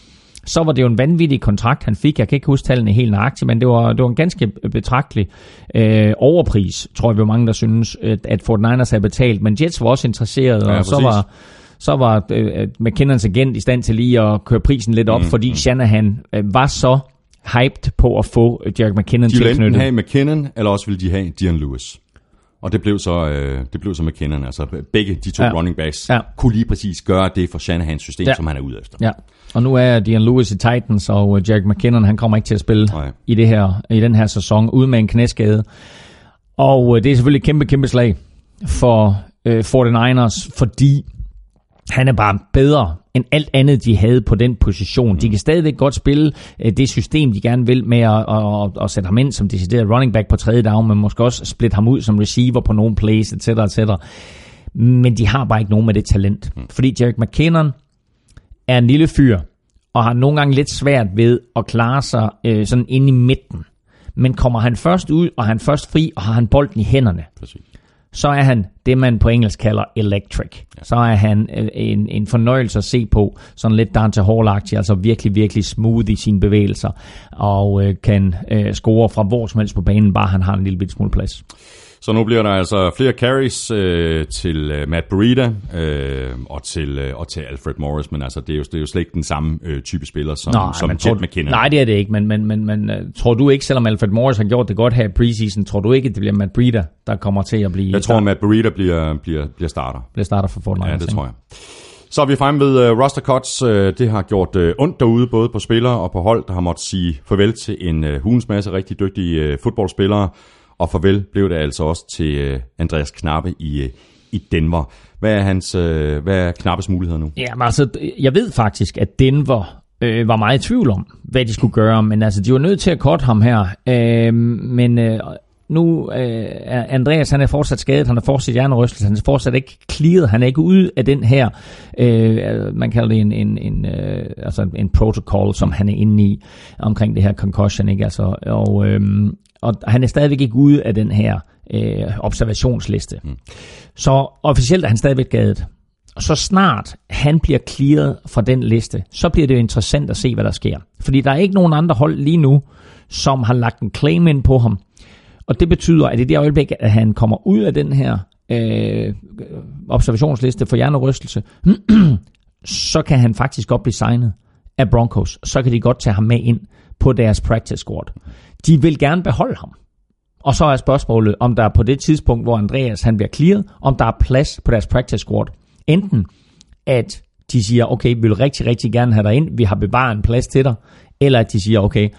Så var det jo en vanvittig kontrakt, han fik. Jeg kan ikke huske tallene helt nøjagtigt, men det var, det var en ganske betragtelig øh, overpris, tror jeg, vi mange, der synes, at, Fort Niners havde betalt. Men Jets var også interesseret, Ja, og så var, så var øh, McKinnons agent i stand til lige at køre prisen lidt op, mm, fordi mm. Shanahan øh, var så hyped på at få Jack McKinnon De ville enten tilknyttet. have McKinnon, eller også ville de have Dion Lewis. Og det blev så, øh, det blev så McKinnon. Altså begge de to Ja. running backs Ja. kunne lige præcis gøre det for Shanahans system, Ja. som han er ude efter. Ja, og nu er Dion Lewis i Titans, og øh, Jack McKinnon, han kommer ikke til at spille Nej. i, det her, i den her sæson, ude med en knæskade. Og øh, det er selvfølgelig et kæmpe, kæmpe slag for øh, 49ers, fordi han er bare bedre end alt andet, de havde på den position. De kan stadigvæk godt spille øh, det system, de gerne vil med at, at, at, at sætte ham ind som decideret running back på tredje down, men måske også splitte ham ud som receiver på nogle plays, etc. etc. Men de har bare ikke nogen med det talent. Fordi Jack McKinnon er en lille fyr, og har nogle gange lidt svært ved at klare sig øh, sådan inde i midten. Men kommer han først ud, og han først fri, og har han bolden i hænderne, Præcis. Så er han det, man på engelsk kalder electric. Så er han øh, en, en fornøjelse at se på, sådan lidt Dante hall altså virkelig, virkelig smooth i sine bevægelser, og øh, kan øh, score fra hvor som helst på banen, bare han har en lille bit smule plads. Så nu bliver der altså flere carries øh, til øh, Matt Breida øh, og, til, øh, og til Alfred Morris, men altså, det, er jo, det er jo slet ikke den samme øh, type spiller som, som men tror, Jet du- McKinnon. Nej, det er det ikke, men, men, men, men øh, tror du ikke, selvom Alfred Morris har gjort det godt her i preseason, tror du ikke, at det bliver Matt Breida, der kommer til at blive, Jeg tror, Matt Breida bliver, bliver, bliver starter. bliver starter for Fortnite? Ja, det tror jeg. Så er vi fremme ved uh, roster cuts. Uh, det har gjort uh, ondt derude, både på spillere og på hold, der har måttet sige farvel til en uh, hulens masse rigtig dygtige uh, fodboldspillere. Og farvel blev det altså også til øh, Andreas Knappe i, øh, i Denver. Hvad er, hans, øh, hvad er Knappes muligheder nu? Ja, men altså, jeg ved faktisk, at Denver øh, var meget i tvivl om, hvad de skulle gøre, men altså, de var nødt til at korte ham her. Øh, men øh, nu øh, er Andreas, han er fortsat skadet, han er fortsat hjernerystelse, han er fortsat ikke clearet, han er ikke ude af den her, øh, man kalder det en, en, en, øh, altså en protocol, som han er inde i, omkring det her concussion, ikke? Altså, og, øh, og han er stadigvæk ikke ude af den her øh, observationsliste. Mm. Så officielt er han stadigvæk skadet. Og så snart han bliver clearet fra den liste, så bliver det jo interessant at se, hvad der sker. Fordi der er ikke nogen andre hold lige nu, som har lagt en claim ind på ham. Og det betyder, at i det øjeblik, at han kommer ud af den her øh, observationsliste for hjernerystelse, så kan han faktisk godt blive signet af Broncos. Så kan de godt tage ham med ind på deres practice squad. De vil gerne beholde ham. Og så er spørgsmålet, om der på det tidspunkt, hvor Andreas han bliver clearet, om der er plads på deres practice squad. Enten at de siger, okay, vi vil rigtig, rigtig gerne have dig ind, vi har bevaret en plads til dig, eller at de siger, okay,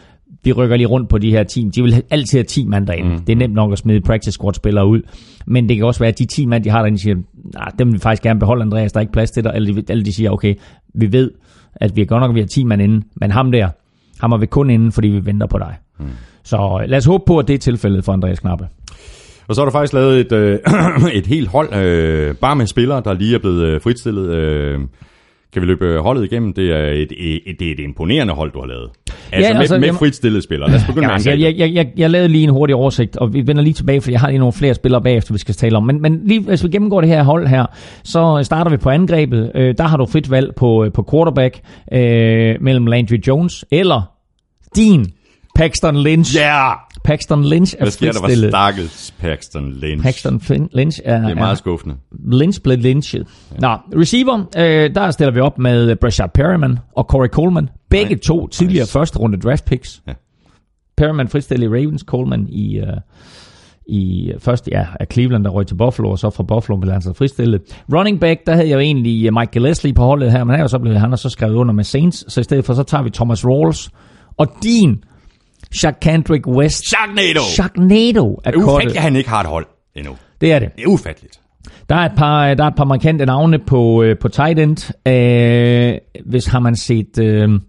vi rykker lige rundt på de her team. De vil altid have 10 mand derinde. Mm. Det er nemt nok at smide practice squad spillere ud. Men det kan også være, at de 10 mand, de har derinde, siger, nah, dem vil vi faktisk gerne beholde, Andreas, der er ikke plads til dig. Eller de, eller de siger, okay, vi ved, at vi er godt nok, at vi har 10 mand inde, men ham der, ham er vi kun inde, fordi vi venter på dig. Mm. Så lad os håbe på, at det er tilfældet for Andreas Knappe. Og så er der faktisk lavet et, øh, et helt hold, øh, bare med spillere, der lige er blevet øh, fritstillet. Øh, kan vi løbe holdet igennem? Det er et, et, det er et imponerende hold, du har lavet. Altså, Ja, med, altså, med fritstillede spillere. Lad os begynde Ja, med altså, angrebet. jeg, jeg, jeg, jeg lavede lige en hurtig oversigt, og vi vender lige tilbage, for jeg har lige nogle flere spillere bagefter, vi skal tale om. Men, men lige hvis vi gennemgår det her hold her, så starter vi på angrebet. Øh, der har du frit valg på, øh, på quarterback øh, mellem Landry Jones eller din Paxton Lynch. Ja! Yeah! Paxton Lynch er Hvad sker der fritstillet. stakkels Paxton Lynch? Paxton Fin- Lynch er, Det er meget er skuffende. Lynch blev lynchet. Ja. Nå, receiver, øh, der stiller vi op med Brashard Perryman og Corey Coleman. Begge Nej. to tidligere Nice. første runde draft picks. Ja. Perryman fritstillet i Ravens, Coleman i, øh, i først ja, af Cleveland, der røg til Buffalo, og så fra Buffalo blev han så fristillet. Running back, der havde jeg jo egentlig øh, Mike Gillespie på holdet her, men han er jo så blevet, han har så skrevet under med Saints, så i stedet for, så tager vi Thomas Rawls og din Kendrick West. Sharknado! Sharknado er Det er ufatteligt, at han ikke har et hold endnu. Det er det. Det er ufatteligt. Der er et par, der er et par markante navne på, øh, på tight end. Øh, hvis har man set, øh,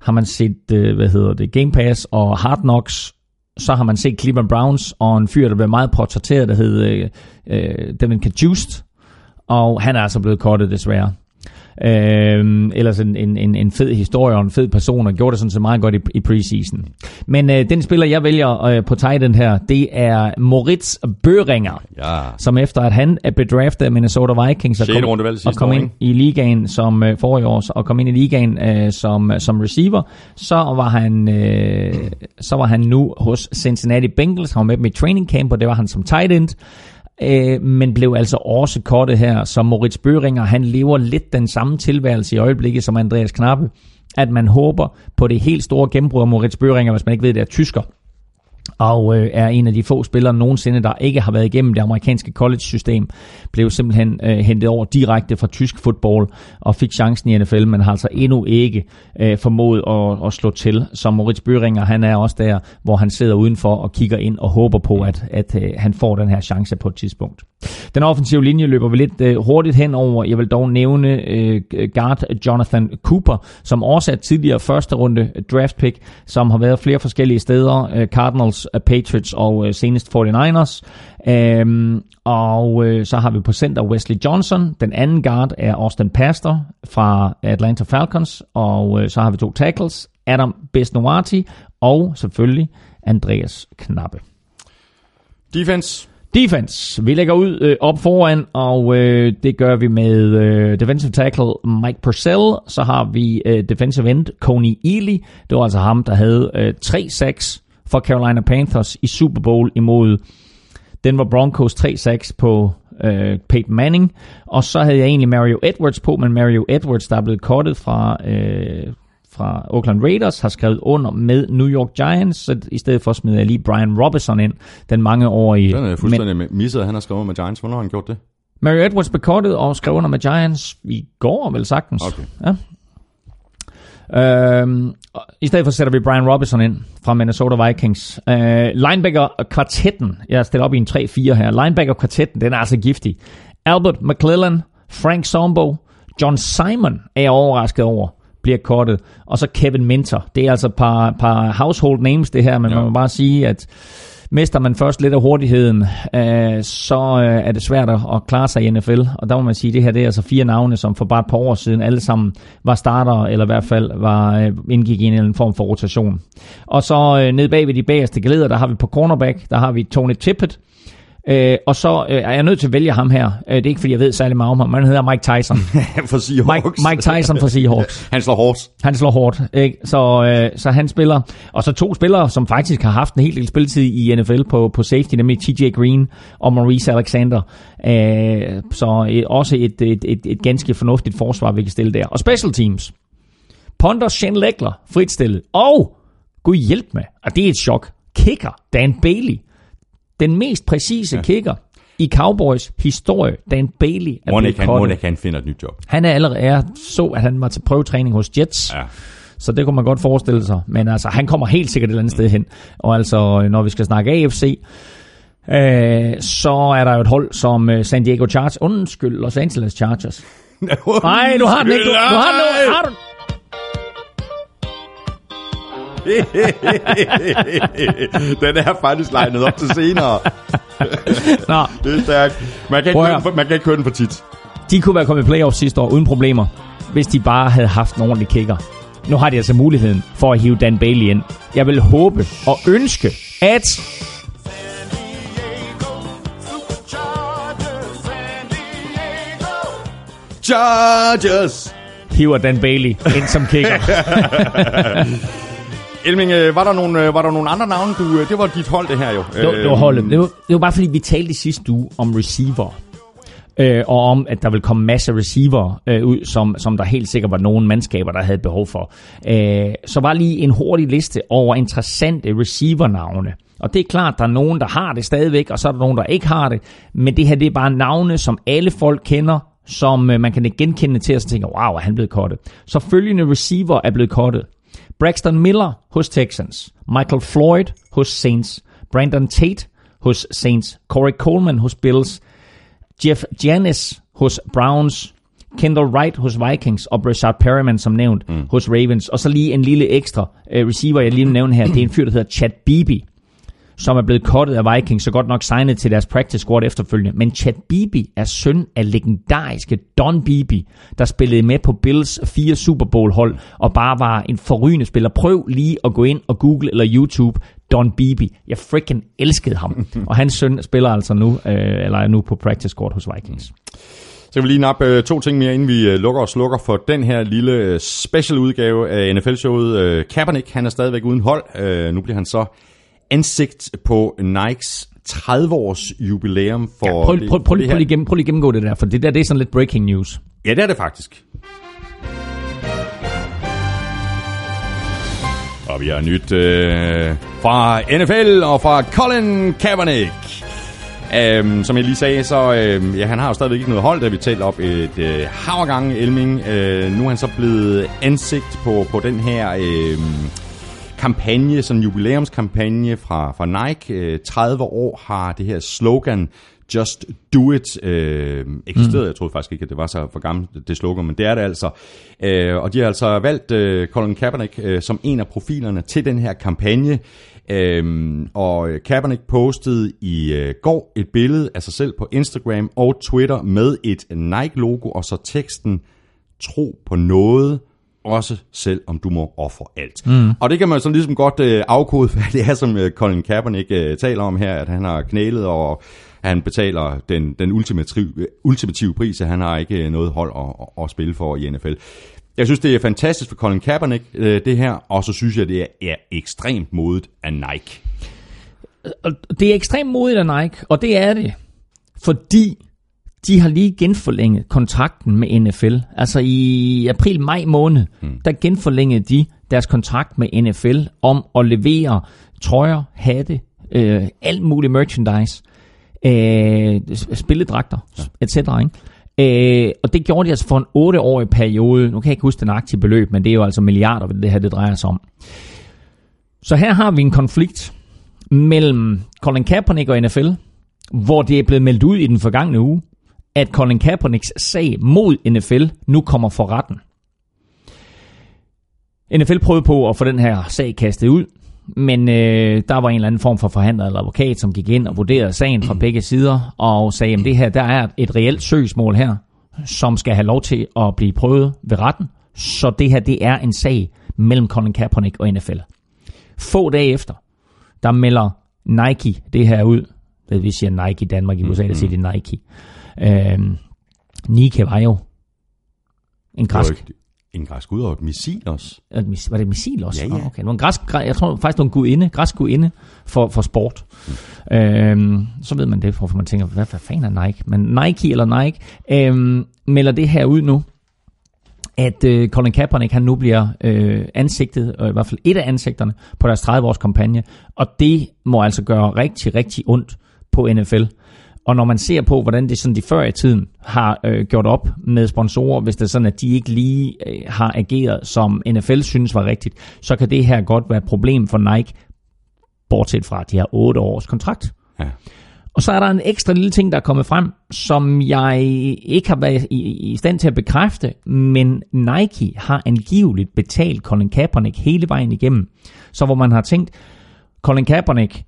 har man set øh, hvad hedder det, Game Pass og Hard Knocks, så har man set Cleveland Browns og en fyr, der blev meget portrætteret, der hed øh, øh, Devin Kajust. Og han er altså blevet kortet desværre. Øh, ellers en, en, en, fed historie og en fed person, og gjorde det sådan så meget godt i, i preseason. Men øh, den spiller, jeg vælger øh, på tight end her, det er Moritz Børinger Ja. som efter at han er bedraftet af Minnesota Vikings og kom, og kom år, ind i ligaen som øh, forrige år og kom ind i ligaen øh, som som receiver, så var han øh, så var han nu hos Cincinnati Bengals. Han var med dem i training camp, og det var han som tight end øh, men blev altså også kortet her. Så Moritz Børinger, han lever lidt den samme tilværelse i øjeblikket som Andreas Knappe, at man håber på det helt store gennembrud af Moritz Børinger, hvis man ikke ved, det er tysker og øh, er en af de få spillere nogensinde, der ikke har været igennem det amerikanske college-system, blev simpelthen øh, hentet over direkte fra tysk fodbold og fik chancen i NFL, men har altså endnu ikke øh, formået at, at slå til. Som Moritz Børinger, han er også der, hvor han sidder udenfor og kigger ind og håber på, at, at øh, han får den her chance på et tidspunkt. Den offensive linje løber vi lidt øh, hurtigt hen over. Jeg vil dog nævne øh, guard Jonathan Cooper, som også er tidligere første runde draft pick, som har været flere forskellige steder. Øh, Cardinals, uh, Patriots og øh, senest 49ers. Øhm, og øh, så har vi på center Wesley Johnson. Den anden guard er Austin Pastor fra Atlanta Falcons. Og øh, så har vi to tackles, Adam Besnoati og selvfølgelig Andreas Knappe. Defense. Defense. Vi lægger ud øh, op foran, og øh, det gør vi med øh, defensive tackle Mike Purcell. Så har vi øh, defensive end Coney Ely. Det var altså ham, der havde øh, 3-6 for Carolina Panthers i Super Bowl imod Denver Broncos 3-6 på øh, Peyton Manning. Og så havde jeg egentlig Mario Edwards på, men Mario Edwards, der er blevet kortet fra, øh, fra Oakland Raiders, har skrevet under med New York Giants, så i stedet for smider jeg lige Brian Robinson ind, den mange år i... Den er fuldstændig men, misset, han har skrevet med Giants. Hvornår har han gjort det? Mario Edwards blev kortet og skrev under med Giants i går, vel sagtens. Okay. Ja. Øhm, I stedet for sætter vi Brian Robinson ind fra Minnesota Vikings. Øh, linebacker-kvartetten, jeg stiller op i en 3-4 her. Linebacker-kvartetten, den er altså giftig. Albert McClellan, Frank Sombo, John Simon er jeg overrasket over bliver kortet. Og så Kevin Minter. Det er altså et par, par household names det her, men ja. man må bare sige, at mister man først lidt af hurtigheden, øh, så øh, er det svært at, klare sig i NFL. Og der må man sige, at det her det er altså fire navne, som for bare et par år siden alle sammen var starter, eller i hvert fald var, øh, indgik i en eller anden form for rotation. Og så øh, ned bag ved de bagerste glæder, der har vi på cornerback, der har vi Tony Tippett, Øh, og så øh, er jeg nødt til at vælge ham her. Øh, det er ikke, fordi jeg ved særlig meget om ham, han hedder Mike Tyson. for Seahawks. Mike, Mike Tyson for Seahawks. han slår hårdt. Han slår hårdt. Ikke? Så, øh, så han spiller. Og så to spillere, som faktisk har haft en hel del spilletid i NFL på, på safety, nemlig TJ Green og Maurice Alexander. Øh, så et, også et, et, et, et ganske fornuftigt forsvar, vi kan stille der. Og special teams. Ponder Shane Leckler, fritstillet. Og, gud hjælp med, og det er et chok, kicker Dan Bailey den mest præcise ja. kicker i Cowboys historie, Dan Bailey, er Monica, blevet Monica han finder et nyt job. Han er allerede så, at han var til prøvetræning hos Jets. Ja. Så det kunne man godt forestille sig. Men altså, han kommer helt sikkert et eller andet sted hen. Og altså, når vi skal snakke AFC, øh, så er der jo et hold som øh, San Diego Chargers. Undskyld, Los Angeles Chargers. Nej, du har den ikke. Du, du har den. Har du, den er faktisk legnet op til senere. Nå. Det er stærkt. Man kan, ikke køre, man kan ikke køre den for tit. De kunne være kommet i playoff sidste år uden problemer, hvis de bare havde haft en ordentlig kicker. Nu har de altså muligheden for at hive Dan Bailey ind. Jeg vil håbe og ønske, at Chargers hiver Dan Bailey ind som kicker. Elming, øh, var der, nogle, øh, var der nogle andre navne? Du, øh, det var dit hold, det her jo. Det var, det var holdet. Det var, det var bare fordi, vi talte i sidste uge om receiver. Øh, og om, at der vil komme masser af receiver øh, ud, som, som der helt sikkert var nogle mandskaber, der havde behov for. Øh, så var lige en hurtig liste over interessante receiver-navne. Og det er klart, der er nogen, der har det stadigvæk, og så er der nogen, der ikke har det. Men det her, det er bare navne, som alle folk kender, som øh, man kan genkende til, og så tænker, wow, er han blevet kortet. Så følgende receiver er blevet kortet. Braxton Miller hos Texans, Michael Floyd hos Saints, Brandon Tate hos Saints, Corey Coleman hos Bills, Jeff Janis hos Browns, Kendall Wright hos Vikings. Og Brashard Perryman som nævnt mm. hos Ravens. Og så lige en lille ekstra uh, receiver, jeg lige vil nævne her. Det er en fyr, der hedder Chad Beebe som er blevet kottet af Vikings, så godt nok signet til deres practice squad efterfølgende. Men Chad Beebe er søn af legendariske Don Beebe, der spillede med på Bills fire Super Bowl hold, og bare var en forrygende spiller. Prøv lige at gå ind og google eller YouTube Don Beebe. Jeg freaking elskede ham. og hans søn spiller altså nu, øh, eller er nu på practice squad hos Vikings. Så vil vi lige nappe øh, to ting mere, inden vi øh, lukker og slukker for den her lille øh, special udgave af NFL-showet. Kaepernick, han er stadigvæk uden hold. Nu bliver han så ansigt på Nikes 30 års jubilæum for... Ja, prøv, prøv, prøv, det prøv, lige gennem, prøv lige gennemgå det der, for det der det er sådan lidt breaking news. Ja, det er det faktisk. Og vi har nyt øh, fra NFL og fra Colin Kaepernick. Øhm, som jeg lige sagde, så øh, ja, han har jo stadigvæk ikke noget hold, da vi talt op et øh, hav gange, Elming. Øh, nu er han så blevet ansigt på, på den her øh, kampagne, sådan en jubilæumskampagne fra, fra Nike. Øh, 30 år har det her slogan Just Do It øh, eksisteret. Mm. Jeg troede faktisk ikke, at det var så for gammelt, det slogan, men det er det altså. Øh, og de har altså valgt øh, Colin Kaepernick øh, som en af profilerne til den her kampagne. Øhm, og Kaepernick postede i øh, går et billede af sig selv på Instagram og Twitter med et Nike-logo og så teksten Tro på noget, også selv om du må ofre alt. Mm. Og det kan man så ligesom godt øh, afkode, hvad det er, som øh, Colin Kaepernick øh, taler om her, at han har knælet, og han betaler den, den ultimative, ultimative pris, at han har ikke øh, noget hold at, at, at spille for i NFL. Jeg synes, det er fantastisk for Colin Kaepernick, øh, det her, og så synes jeg, det er, er ekstremt modigt af Nike. Og det er ekstremt modigt af Nike, og det er det, fordi de har lige genforlænget kontrakten med NFL. Altså i april-maj måned, hmm. der genforlængede de deres kontrakt med NFL om at levere trøjer, hatte, øh, alt muligt merchandise, øh, spilledragter, ja. etc. Ikke? Øh, og det gjorde de altså for en 8-årig periode. Nu kan jeg ikke huske den aktive beløb, men det er jo altså milliarder, det her det drejer sig om. Så her har vi en konflikt mellem Colin Kaepernick og NFL, hvor det er blevet meldt ud i den forgangne uge, at Colin Kaepernicks sag mod NFL nu kommer for retten. NFL prøvede på at få den her sag kastet ud, men øh, der var en eller anden form for forhandler eller advokat, som gik ind og vurderede sagen fra begge sider, og sagde, at det her, der er et reelt søgsmål her, som skal have lov til at blive prøvet ved retten. Så det her, det er en sag mellem Colin Kaepernick og NFL. Få dage efter, der melder Nike det her ud. Det vi siger Nike i Danmark, i USA, der siger de Nike. Øhm, Nike var jo en græsk... En græsk ud og et missil også. Det Var det missil også? Ja, ja. Ah, Okay. Var en græsk, græ- jeg tror faktisk, det var en gudinde, græsk gudinde for, for sport. Mm. Øhm, så ved man det, hvorfor man tænker, hvad, hvad fanden er Nike? Men Nike eller Nike øhm, melder det her ud nu, at øh, Colin Kaepernick han nu bliver øh, ansigtet, og i hvert fald et af ansigterne på deres 30-års kampagne, og det må altså gøre rigtig, rigtig ondt på NFL. Og når man ser på, hvordan det sådan de før i tiden har øh, gjort op med sponsorer, hvis det er sådan, at de ikke lige øh, har ageret, som NFL synes var rigtigt, så kan det her godt være et problem for Nike, bortset fra, at de har 8 års kontrakt. Ja. Og så er der en ekstra lille ting, der er kommet frem, som jeg ikke har været i, i stand til at bekræfte, men Nike har angiveligt betalt Colin Kaepernick hele vejen igennem. Så hvor man har tænkt, Colin Kaepernick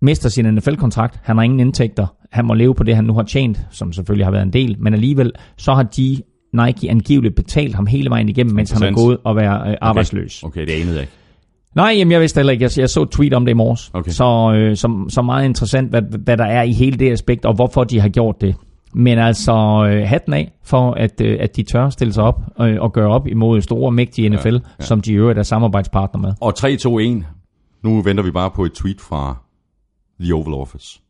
mister sin NFL-kontrakt, han har ingen indtægter, han må leve på det, han nu har tjent, som selvfølgelig har været en del, men alligevel, så har de Nike angiveligt betalt ham hele vejen igennem, mens han Interessant. gået og været øh, arbejdsløs. Okay, det anede jeg ikke. Nej, jamen jeg vidste heller ikke. Jeg, jeg så et tweet om det i morges. Okay. Så, øh, så, så meget interessant, hvad, hvad der er i hele det aspekt, og hvorfor de har gjort det. Men altså, øh, hatten af for, at, øh, at de tør stille sig op øh, og gøre op imod store, mægtige NFL, ja, ja. som de i øvrigt er samarbejdspartner med. Og 3-2-1. Nu venter vi bare på et tweet fra The Oval Office.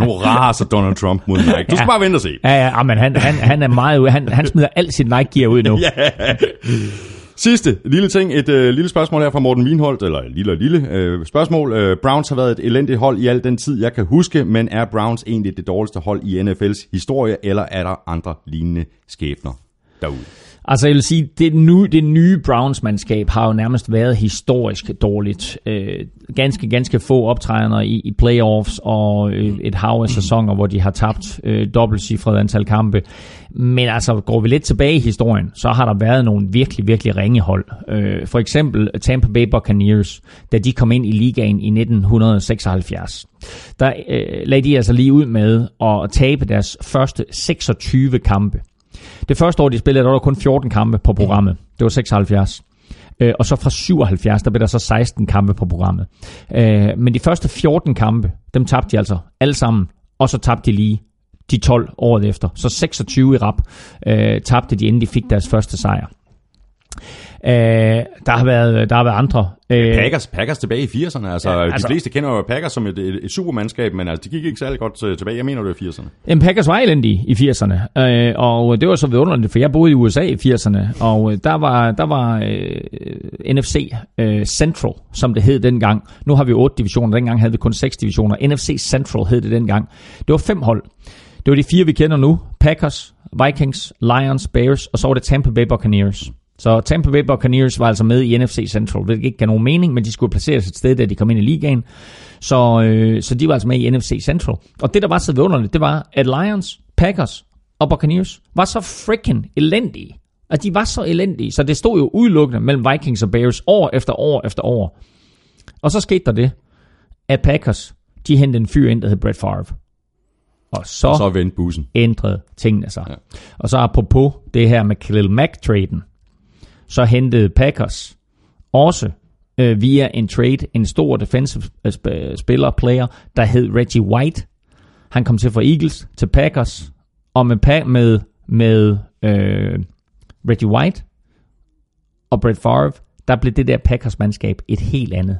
Nu raser Donald Trump mod Nike. Du skal Ja. bare vente og se. Ja, ja, men han, han, han er meget ude. Han, han smider alt sit Nike-gear ud nu. ja. Sidste lille ting, et øh, lille spørgsmål her fra Morten Wienholdt, eller lille lille øh, spørgsmål. Øh, Browns har været et elendigt hold i al den tid, jeg kan huske, men er Browns egentlig det dårligste hold i NFL's historie, eller er der andre lignende skæbner derude? Altså jeg vil sige, det, nu, det nye Browns-mandskab har jo nærmest været historisk dårligt. Øh, ganske, ganske få optrædener i, i playoffs og øh, et hav af sæsoner, hvor de har tabt øh, dobbeltcifret antal kampe. Men altså, går vi lidt tilbage i historien, så har der været nogle virkelig, virkelig ringe hold. Øh, for eksempel Tampa Bay Buccaneers, da de kom ind i ligaen i 1976. Der øh, lagde de altså lige ud med at tabe deres første 26 kampe. Det første år, de spillede, der var der kun 14 kampe på programmet. Det var 76. Øh, og så fra 77, der blev der så 16 kampe på programmet. Øh, men de første 14 kampe, dem tabte de altså alle sammen. Og så tabte de lige de 12 året efter. Så 26 i rap øh, tabte de, inden de fik deres første sejr. Øh, der, har været, der har været andre. Øh, Packers, Packers tilbage i 80'erne. Altså, Ja, altså- de fleste kender jo Packers som et, et, et supermandskab, men altså, de gik ikke særlig godt øh, tilbage. Jeg mener, det var 80'erne. En Packers var elendige i 80'erne, øh, og det var så vidunderligt, for jeg boede i USA i 80'erne, og øh, der var, der var øh, NFC øh, Central, som det hed dengang. Nu har vi otte divisioner, dengang havde vi kun seks divisioner. NFC Central hed det dengang. Det var fem hold. Det var de fire, vi kender nu. Packers, Vikings, Lions, Bears, og så var det Tampa Bay Buccaneers. Så Tampa Bay Buccaneers var altså med i NFC Central, hvilket ikke gav nogen mening, men de skulle placeres et sted, da de kom ind i ligaen. Så, øh, så de var altså med i NFC Central. Og det, der var så vidunderligt, det var, at Lions, Packers og Buccaneers var så freaking elendige. At de var så elendige, så det stod jo udelukkende mellem Vikings og Bears år efter år efter år. Og så skete der det, at Packers, de hentede en fyr ind, der hed Brett Favre. Og så, Og så vendte bussen. ændrede tingene sig. Ja. Og så apropos det her med Khalil Mack-traden, så hentede Packers også øh, via en trade en stor defensive øh, sp- spiller, player, der hed Reggie White. Han kom til fra Eagles til Packers, og med, med, med øh, Reggie White og Brett Favre, der blev det der Packers-mandskab et helt andet.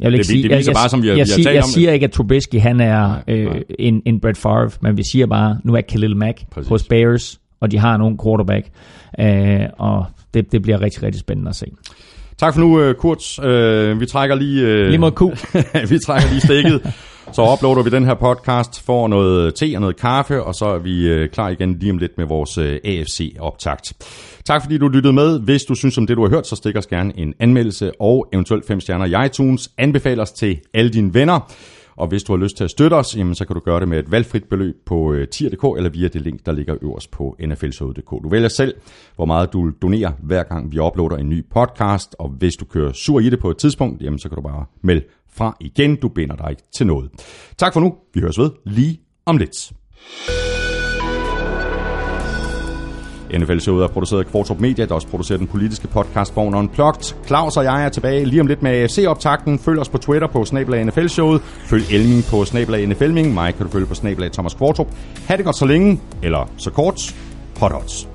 Jeg vil ikke Det sige, det viser jeg, bare, som vi har- jeg, vi har talt jeg om det. siger ikke, at Trubisky han er Nej, øh, nej. en, en Brett Favre, men vi siger bare, nu er Khalil Mack Præcis. hos Bears, og de har nogen quarterback, øh, og det, det bliver rigtig, rigtig spændende at se. Tak for nu, øh, Kurt. Øh, vi trækker lige... Øh, Lige mod Q. vi trækker lige stikket. Så uploader vi den her podcast, får noget te og noget kaffe, og så er vi klar igen lige om lidt med vores AFC-optakt. Tak fordi du lyttede med. Hvis du synes om det, du har hørt, så stik os gerne en anmeldelse og eventuelt fem stjerner i iTunes. Anbefal os til alle dine venner. Og hvis du har lyst til at støtte os, jamen, så kan du gøre det med et valgfrit beløb på øh, tier.dk eller via det link, der ligger øverst på nflshowet.dk. Du vælger selv, hvor meget du donerer, hver gang vi uploader en ny podcast. Og hvis du kører sur i det på et tidspunkt, jamen, så kan du bare melde fra igen. Du binder dig ikke til noget. Tak for nu. Vi høres ved lige om lidt. NFL-showet er produceret af Kvartrup Media, der også producerer den politiske podcast Born Unplugged. Claus og jeg er tilbage lige om lidt med AFC-optakten. Følg os på Twitter på Snablag NFL-showet. Følg Elming på Snablag NFL Mig kan du følge på Snablag Thomas Kvartrup. Ha' det godt så længe, eller så kort. Hot odds.